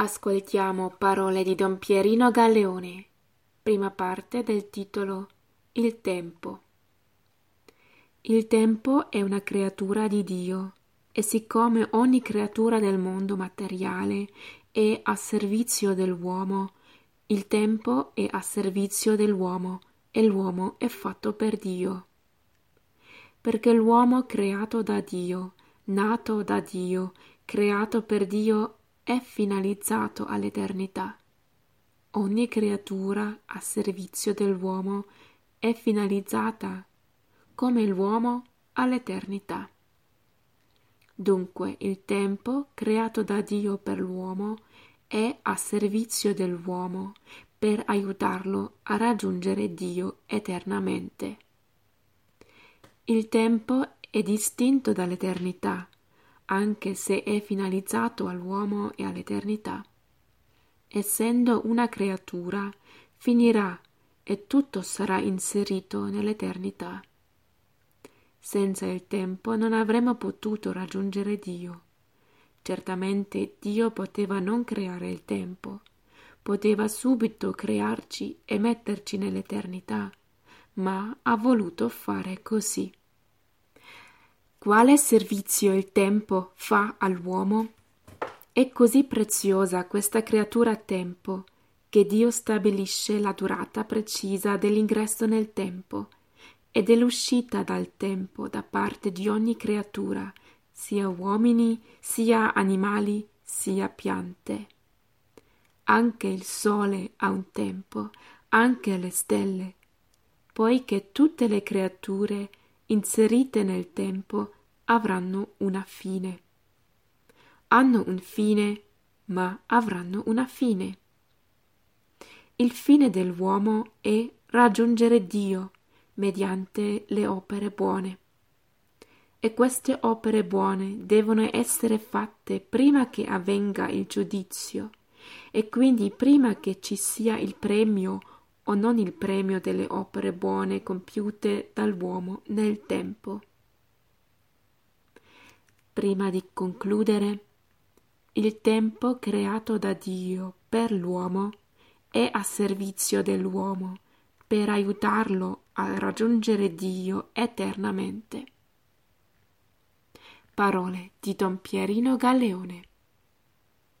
Ascoltiamo parole di Don Pierino Galleone, prima parte del titolo Il tempo. Il tempo è una creatura di Dio e siccome ogni creatura del mondo materiale è a servizio dell'uomo, il tempo è a servizio dell'uomo e l'uomo è fatto per Dio. Perché l'uomo creato da Dio, nato da Dio, creato per Dio è finalizzato all'eternità. Ogni creatura a servizio dell'uomo è finalizzata, come l'uomo, all'eternità. Dunque il tempo creato da Dio per l'uomo è a servizio dell'uomo per aiutarlo a raggiungere Dio eternamente. Il tempo è distinto dall'eternità anche se è finalizzato all'uomo e all'eternità. Essendo una creatura, finirà e tutto sarà inserito nell'eternità. Senza il tempo non avremmo potuto raggiungere Dio. Certamente Dio poteva non creare il tempo, poteva subito crearci e metterci nell'eternità, ma ha voluto fare così. Quale servizio il tempo fa all'uomo? È così preziosa questa creatura tempo che Dio stabilisce la durata precisa dell'ingresso nel tempo e dell'uscita dal tempo da parte di ogni creatura, sia uomini, sia animali, sia piante. Anche il sole ha un tempo, anche le stelle, poiché tutte le creature inserite nel tempo avranno una fine. Hanno un fine, ma avranno una fine. Il fine dell'uomo è raggiungere Dio mediante le opere buone. E queste opere buone devono essere fatte prima che avvenga il giudizio, e quindi prima che ci sia il premio o non il premio delle opere buone compiute dall'uomo nel tempo. Prima di concludere, il tempo creato da Dio per l'uomo è a servizio dell'uomo per aiutarlo a raggiungere Dio eternamente. Parole di Don Pierino Galleone